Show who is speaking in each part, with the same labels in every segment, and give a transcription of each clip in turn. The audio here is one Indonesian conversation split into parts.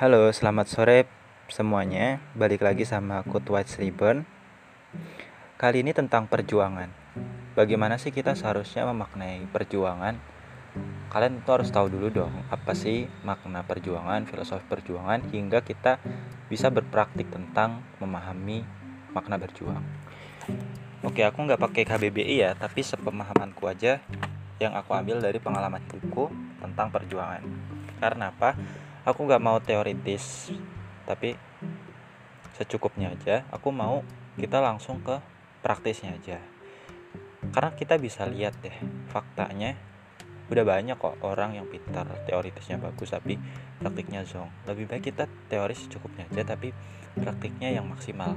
Speaker 1: Halo, selamat sore semuanya. Balik lagi sama aku White Ribbon. Kali ini tentang perjuangan. Bagaimana sih kita seharusnya memaknai perjuangan? Kalian tuh harus tahu dulu dong, apa sih makna perjuangan, filosofi perjuangan, hingga kita bisa berpraktik tentang memahami makna berjuang. Oke, aku nggak pakai KBBI ya, tapi sepemahamanku aja yang aku ambil dari pengalaman hidupku tentang perjuangan. Karena apa? Aku nggak mau teoritis tapi secukupnya aja aku mau kita langsung ke praktisnya aja. Karena kita bisa lihat deh faktanya udah banyak kok orang yang pintar teoritisnya bagus tapi praktiknya zong. Lebih baik kita teori secukupnya aja tapi praktiknya yang maksimal.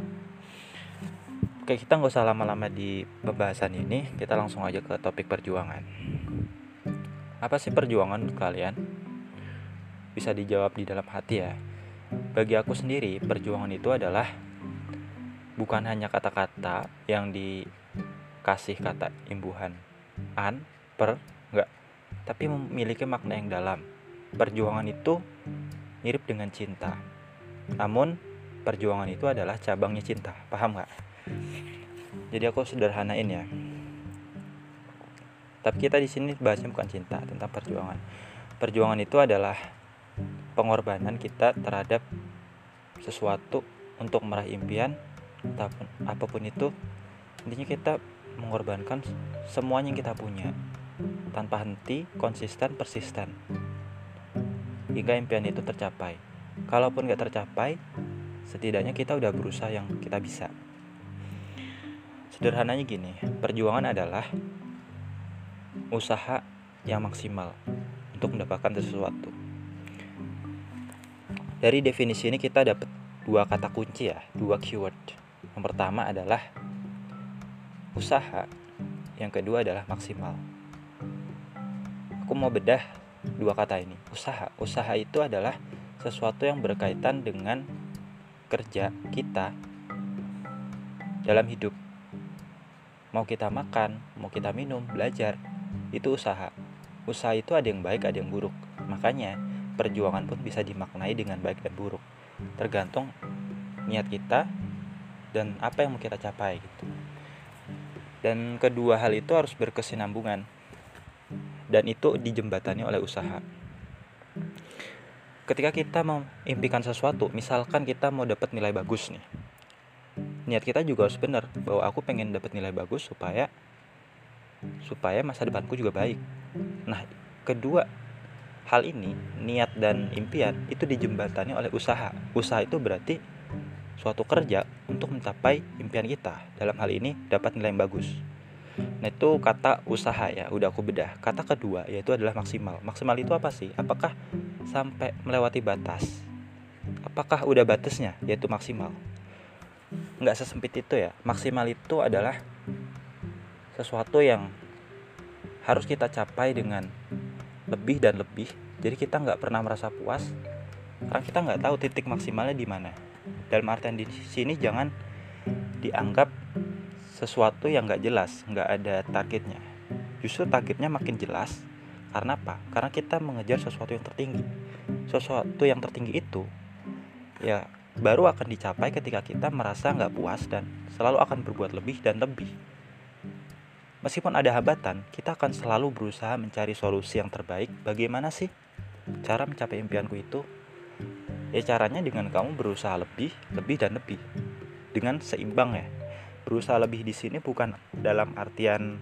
Speaker 1: Oke kita nggak usah lama-lama di pembahasan ini kita langsung aja ke topik perjuangan. Apa sih perjuangan kalian bisa dijawab di dalam hati ya. Bagi aku sendiri, perjuangan itu adalah bukan hanya kata-kata yang dikasih kata imbuhan an, per, enggak, tapi memiliki makna yang dalam. Perjuangan itu mirip dengan cinta. Namun, perjuangan itu adalah cabangnya cinta. Paham nggak? Jadi aku sederhanain ya. Tapi kita di sini bahasnya bukan cinta, tentang perjuangan. Perjuangan itu adalah pengorbanan kita terhadap sesuatu untuk meraih impian apa pun, apa pun itu intinya kita mengorbankan semuanya yang kita punya tanpa henti konsisten persisten. Hingga impian itu tercapai. Kalaupun gak tercapai setidaknya kita udah berusaha yang kita bisa. Sederhananya gini perjuangan adalah usaha yang maksimal untuk mendapatkan sesuatu dari definisi ini kita dapat dua kata kunci ya, dua keyword. Yang pertama adalah usaha, yang kedua adalah maksimal. Aku mau bedah dua kata ini. Usaha, usaha itu adalah sesuatu yang berkaitan dengan kerja kita dalam hidup. Mau kita makan, mau kita minum, belajar, itu usaha. Usaha itu ada yang baik, ada yang buruk. Makanya perjuangan pun bisa dimaknai dengan baik dan buruk. Tergantung niat kita dan apa yang mau kita capai gitu. Dan kedua hal itu harus berkesinambungan. Dan itu dijembatani oleh usaha. Ketika kita mau impikan sesuatu misalkan kita mau dapat nilai bagus nih. Niat kita juga harus benar bahwa aku pengen dapat nilai bagus supaya supaya masa depanku juga baik. Nah kedua hal ini, niat dan impian itu dijembatani oleh usaha. Usaha itu berarti suatu kerja untuk mencapai impian kita. Dalam hal ini dapat nilai yang bagus. Nah itu kata usaha ya, udah aku bedah. Kata kedua yaitu adalah maksimal. Maksimal itu apa sih? Apakah sampai melewati batas? Apakah udah batasnya yaitu maksimal? Nggak sesempit itu ya. Maksimal itu adalah sesuatu yang harus kita capai dengan lebih dan lebih jadi kita nggak pernah merasa puas karena kita nggak tahu titik maksimalnya di mana. Dalam artian di sini jangan dianggap sesuatu yang nggak jelas nggak ada targetnya. Justru targetnya makin jelas karena apa? Karena kita mengejar sesuatu yang tertinggi. Sesuatu yang tertinggi itu ya baru akan dicapai ketika kita merasa nggak puas dan selalu akan berbuat lebih dan lebih Meskipun ada hambatan, kita akan selalu berusaha mencari solusi yang terbaik. Bagaimana sih cara mencapai impianku itu? Ya caranya dengan kamu berusaha lebih, lebih dan lebih. Dengan seimbang ya. Berusaha lebih di sini bukan dalam artian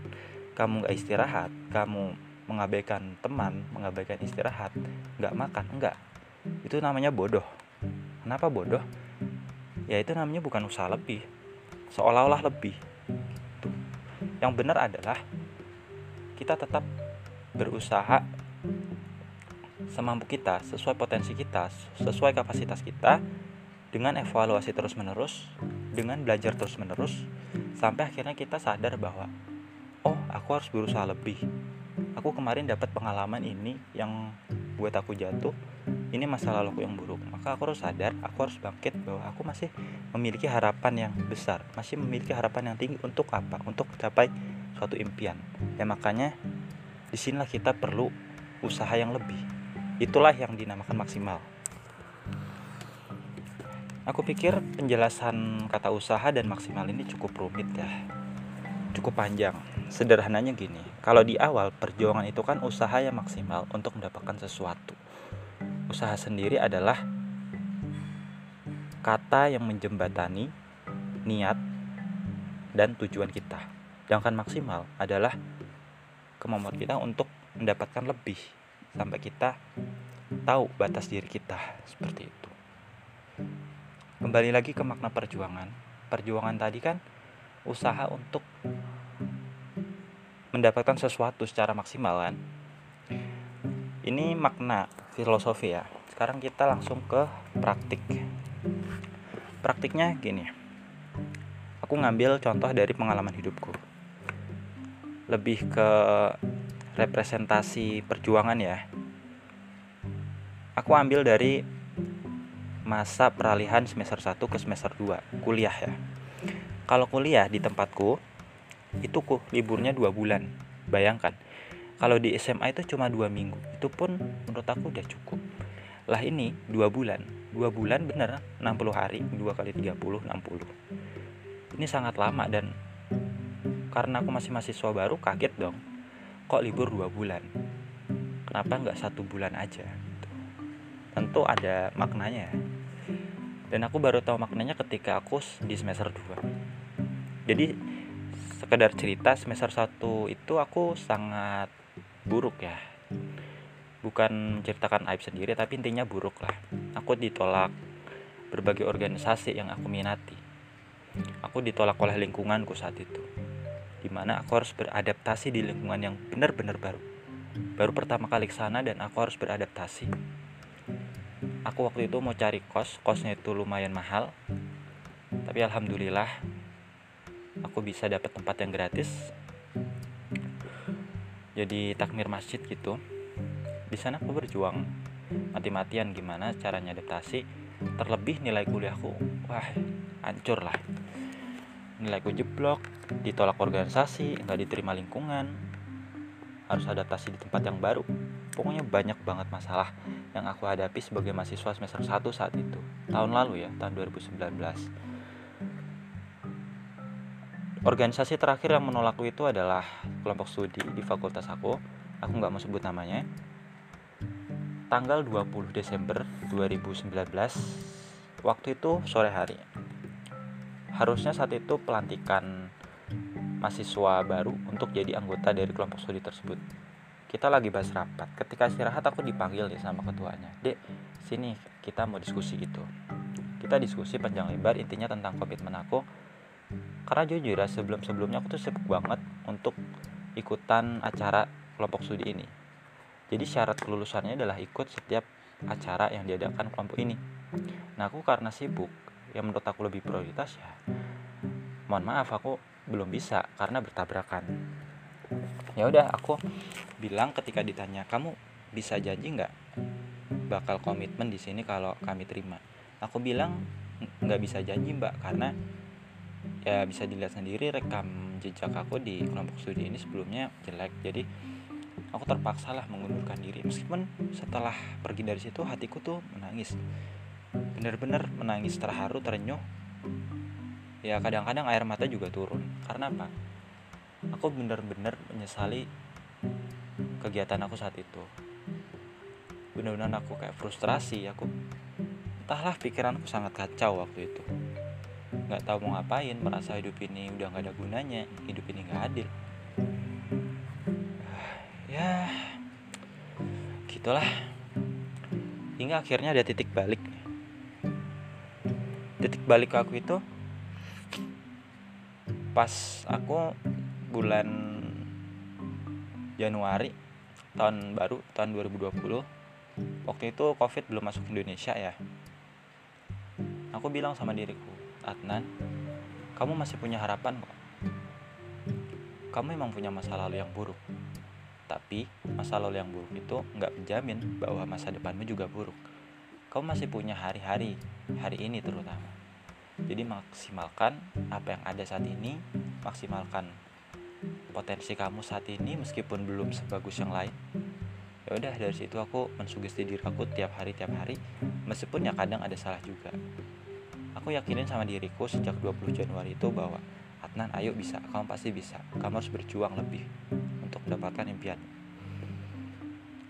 Speaker 1: kamu gak istirahat, kamu mengabaikan teman, mengabaikan istirahat, nggak makan, enggak. Itu namanya bodoh. Kenapa bodoh? Ya itu namanya bukan usaha lebih. Seolah-olah lebih yang benar adalah kita tetap berusaha semampu kita, sesuai potensi kita, sesuai kapasitas kita, dengan evaluasi terus-menerus, dengan belajar terus-menerus, sampai akhirnya kita sadar bahwa, oh, aku harus berusaha lebih. Aku kemarin dapat pengalaman ini yang buat aku jatuh, ini masa laluku yang buruk maka aku harus sadar aku harus bangkit bahwa aku masih memiliki harapan yang besar masih memiliki harapan yang tinggi untuk apa untuk mencapai suatu impian ya makanya di sinilah kita perlu usaha yang lebih itulah yang dinamakan maksimal Aku pikir penjelasan kata usaha dan maksimal ini cukup rumit ya. Cukup panjang. Sederhananya gini, kalau di awal perjuangan itu kan usaha yang maksimal untuk mendapatkan sesuatu. Usaha sendiri adalah kata yang menjembatani niat dan tujuan kita. Sedangkan maksimal adalah kemampuan kita untuk mendapatkan lebih sampai kita tahu batas diri kita seperti itu. Kembali lagi ke makna perjuangan. Perjuangan tadi kan usaha untuk mendapatkan sesuatu secara maksimal kan ini makna filosofi ya. Sekarang kita langsung ke praktik. Praktiknya gini. Aku ngambil contoh dari pengalaman hidupku. Lebih ke representasi perjuangan ya. Aku ambil dari masa peralihan semester 1 ke semester 2 kuliah ya. Kalau kuliah di tempatku itu ku liburnya dua bulan. Bayangkan kalau di SMA itu cuma dua minggu. Itu pun menurut aku udah cukup. Lah ini dua bulan. Dua bulan bener 60 hari dua kali 30 60 ini sangat lama dan karena aku masih mahasiswa baru kaget dong. Kok libur dua bulan? Kenapa nggak satu bulan aja? Tentu ada maknanya. Dan aku baru tahu maknanya ketika aku di semester 2 jadi sekedar cerita semester 1 itu aku sangat buruk ya. Bukan menceritakan aib sendiri tapi intinya buruk lah. Aku ditolak berbagai organisasi yang aku minati. Aku ditolak oleh lingkunganku saat itu di mana aku harus beradaptasi di lingkungan yang benar-benar baru. Baru pertama kali ke sana dan aku harus beradaptasi. Aku waktu itu mau cari kos kosnya itu lumayan mahal. Tapi alhamdulillah aku bisa dapat tempat yang gratis jadi takmir masjid gitu. Di sana aku berjuang mati-matian gimana caranya adaptasi terlebih nilai kuliahku wah hancur lah. Nilaiku jeblok ditolak organisasi nggak diterima lingkungan. Harus adaptasi di tempat yang baru. Pokoknya banyak banget masalah yang aku hadapi sebagai mahasiswa semester 1 saat itu. Tahun lalu ya tahun 2019 organisasi terakhir yang menolakku itu adalah kelompok studi di fakultas aku. Aku nggak mau sebut namanya. Tanggal 20 Desember 2019 waktu itu sore hari. Harusnya saat itu pelantikan mahasiswa baru untuk jadi anggota dari kelompok studi tersebut. Kita lagi bahas rapat. Ketika istirahat aku dipanggil nih sama ketuanya. Dek sini kita mau diskusi gitu. Kita diskusi panjang lebar intinya tentang komitmen aku karena jujur ya sebelum sebelumnya aku tuh sibuk banget untuk ikutan acara kelompok studi ini. Jadi syarat kelulusannya adalah ikut setiap acara yang diadakan kelompok ini. Nah aku karena sibuk yang menurut aku lebih prioritas ya mohon maaf aku belum bisa karena bertabrakan. Ya udah aku bilang ketika ditanya kamu bisa janji nggak bakal komitmen di sini kalau kami terima? Aku bilang nggak bisa janji mbak karena ya bisa dilihat sendiri rekam jejak aku di kelompok studi ini sebelumnya jelek. Jadi aku terpaksa lah mengundurkan diri. Meskipun setelah pergi dari situ hatiku tuh menangis. Bener-bener menangis terharu terenyuh. Ya kadang-kadang air mata juga turun. Karena apa? Aku benar-benar menyesali kegiatan aku saat itu. Benar-benar aku kayak frustrasi. Aku entahlah pikiranku sangat kacau waktu itu nggak tahu mau ngapain merasa hidup ini udah nggak ada gunanya hidup ini nggak adil. Ya gitulah. Hingga akhirnya ada titik balik. Titik balik aku itu pas aku bulan Januari tahun baru tahun 2020 waktu itu covid belum masuk ke Indonesia ya. Aku bilang sama diriku Adnan kamu masih punya harapan kok. Kamu emang punya masa lalu yang buruk. Tapi masa lalu yang buruk itu nggak menjamin bahwa masa depanmu juga buruk. Kamu masih punya hari-hari hari ini terutama. Jadi maksimalkan apa yang ada saat ini maksimalkan potensi kamu saat ini meskipun belum sebagus yang lain. Ya udah dari situ aku mensugesti diri aku tiap hari tiap hari. Meskipun ya kadang ada salah juga aku yakinin sama diriku sejak 20 Januari itu bahwa Adnan ayo bisa kamu pasti bisa. Kamu harus berjuang lebih untuk mendapatkan impian.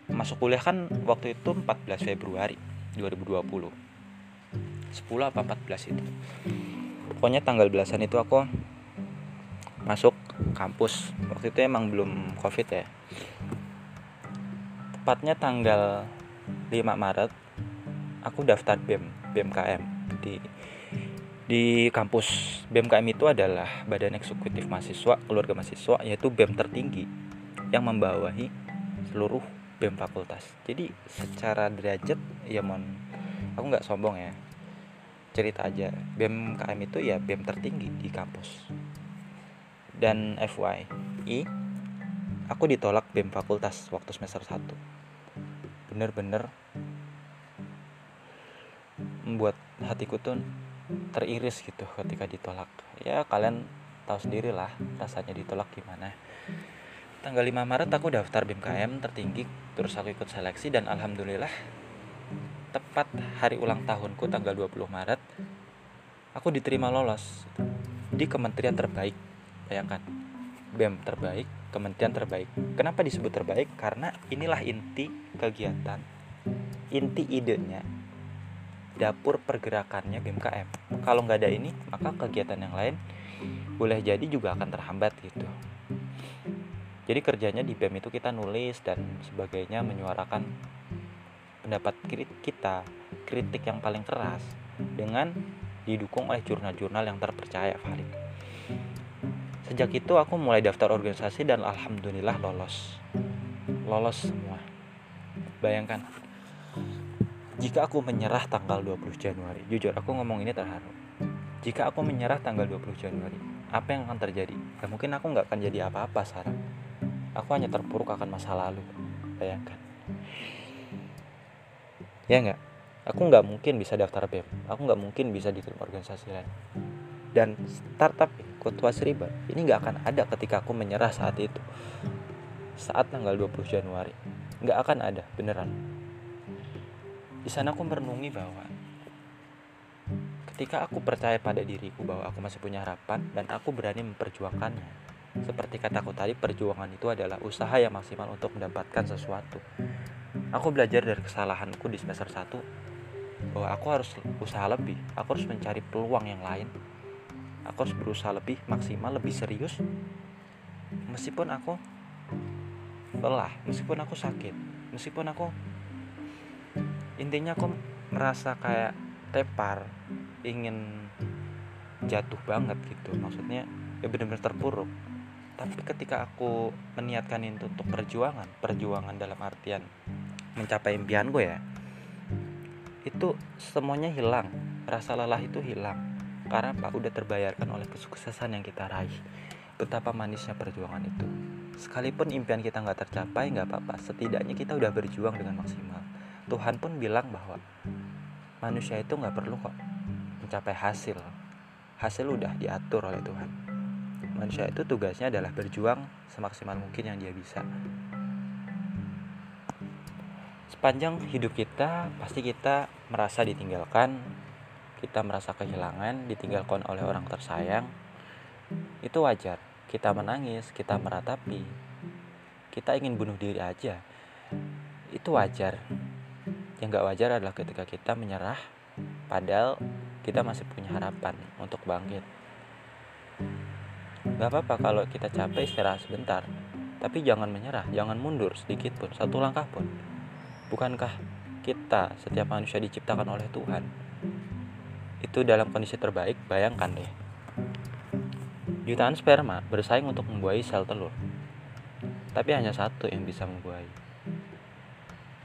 Speaker 1: Masuk kuliah kan waktu itu 14 Februari 2020 10 apa 14 itu. Pokoknya tanggal belasan itu aku masuk kampus. Waktu itu emang belum covid ya. Tepatnya tanggal 5 Maret aku daftar BEM BMKM di di kampus BMKM itu adalah Badan Eksekutif Mahasiswa Keluarga Mahasiswa yaitu BEM tertinggi yang membawahi seluruh BEM fakultas. Jadi secara derajat ya mon aku nggak sombong ya. Cerita aja BMKM itu ya BEM tertinggi di kampus. Dan FYI aku ditolak BEM fakultas waktu semester 1 bener-bener membuat hatiku tuh teriris gitu ketika ditolak. Ya kalian tahu sendiri lah rasanya ditolak gimana. Tanggal 5 Maret aku daftar BMKM tertinggi terus aku ikut seleksi dan alhamdulillah tepat hari ulang tahunku tanggal 20 Maret aku diterima lolos di kementerian terbaik bayangkan. BEM terbaik kementerian terbaik. Kenapa disebut terbaik? Karena inilah inti kegiatan. Inti idenya dapur pergerakannya BMKM. Kalau nggak ada ini, maka kegiatan yang lain boleh jadi juga akan terhambat gitu. Jadi kerjanya di BEM itu kita nulis dan sebagainya menyuarakan pendapat kita, kritik yang paling keras dengan didukung oleh jurnal-jurnal yang terpercaya valid. Sejak itu aku mulai daftar organisasi dan alhamdulillah lolos. Lolos semua. Bayangkan jika aku menyerah tanggal 20 Januari, jujur aku ngomong ini terharu. Jika aku menyerah tanggal 20 Januari, apa yang akan terjadi? Ya mungkin aku nggak akan jadi apa-apa sekarang. Aku hanya terpuruk akan masa lalu. Bayangkan. Ya nggak? Aku nggak mungkin bisa daftar BEM. Aku nggak mungkin bisa diterima organisasi lain. Dan startup Kotwa Seriba ini nggak akan ada ketika aku menyerah saat itu. Saat tanggal 20 Januari. Nggak akan ada, beneran di sana aku merenungi bahwa ketika aku percaya pada diriku bahwa aku masih punya harapan dan aku berani memperjuangkannya. Seperti kataku tadi, perjuangan itu adalah usaha yang maksimal untuk mendapatkan sesuatu. Aku belajar dari kesalahanku di semester 1 bahwa aku harus usaha lebih, aku harus mencari peluang yang lain. Aku harus berusaha lebih maksimal, lebih serius. Meskipun aku lelah, meskipun aku sakit, meskipun aku intinya aku merasa kayak tepar ingin jatuh banget gitu. Maksudnya ya benar-benar terpuruk. Tapi ketika aku meniatkan itu untuk perjuangan perjuangan dalam artian mencapai impian gue ya itu semuanya hilang. Rasa lelah itu hilang. Karena pak udah terbayarkan oleh kesuksesan yang kita raih. Betapa manisnya perjuangan itu. Sekalipun impian kita nggak tercapai nggak apa-apa. Setidaknya kita udah berjuang dengan maksimal Tuhan pun bilang bahwa manusia itu nggak perlu kok mencapai hasil. Hasil udah diatur oleh Tuhan. Manusia itu tugasnya adalah berjuang semaksimal mungkin yang dia bisa. Sepanjang hidup kita pasti kita merasa ditinggalkan kita merasa kehilangan ditinggalkan oleh orang tersayang. Itu wajar. Kita menangis kita meratapi. Kita ingin bunuh diri aja. Itu wajar yang gak wajar adalah ketika kita menyerah padahal kita masih punya harapan untuk bangkit. Gak apa-apa kalau kita capek istirahat sebentar tapi jangan menyerah jangan mundur sedikit pun satu langkah pun. Bukankah kita setiap manusia diciptakan oleh Tuhan? Itu dalam kondisi terbaik bayangkan deh. Jutaan sperma bersaing untuk membuahi sel telur. Tapi hanya satu yang bisa membuahi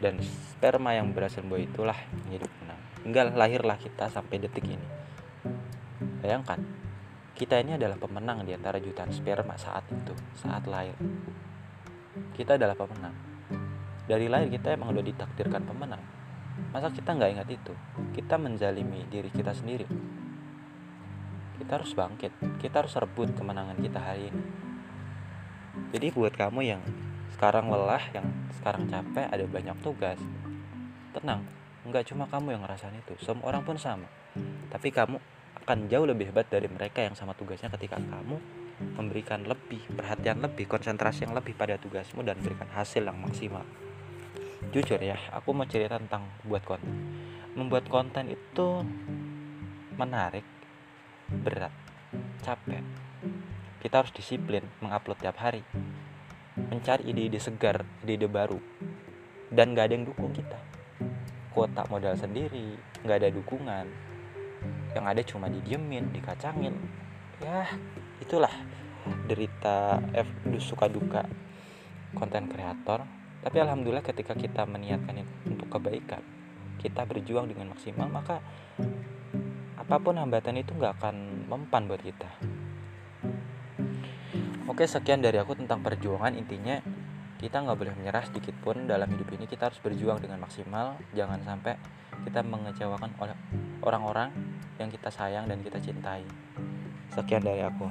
Speaker 1: dan sperma yang berhasil membuat itulah menjadi pemenang hingga lahirlah kita sampai detik ini. Bayangkan kita ini adalah pemenang di antara jutaan sperma saat itu saat lahir. Kita adalah pemenang. Dari lahir kita emang udah ditakdirkan pemenang. Masa kita nggak ingat itu? Kita menzalimi diri kita sendiri. Kita harus bangkit. Kita harus rebut kemenangan kita hari ini. Jadi buat kamu yang sekarang lelah yang sekarang capek ada banyak tugas. Tenang nggak cuma kamu yang ngerasain itu semua orang pun sama. Tapi kamu akan jauh lebih hebat dari mereka yang sama tugasnya ketika kamu memberikan lebih perhatian lebih konsentrasi yang lebih pada tugasmu dan berikan hasil yang maksimal. Jujur ya aku mau cerita tentang buat konten. Membuat konten itu menarik berat capek. Kita harus disiplin mengupload tiap hari mencari ide-ide segar ide-ide baru. Dan gak ada yang dukung kita. Kuota modal sendiri nggak ada dukungan. Yang ada cuma didiemin dikacangin. Ya itulah derita F suka duka konten kreator. Tapi alhamdulillah ketika kita meniatkan untuk kebaikan kita berjuang dengan maksimal maka apa pun hambatan itu nggak akan mempan buat kita oke sekian dari aku tentang perjuangan. Intinya kita nggak boleh menyerah sedikit pun. Dalam hidup ini kita harus berjuang dengan maksimal. Jangan sampai kita mengecewakan oleh orang-orang yang kita sayang dan kita cintai. Sekian dari aku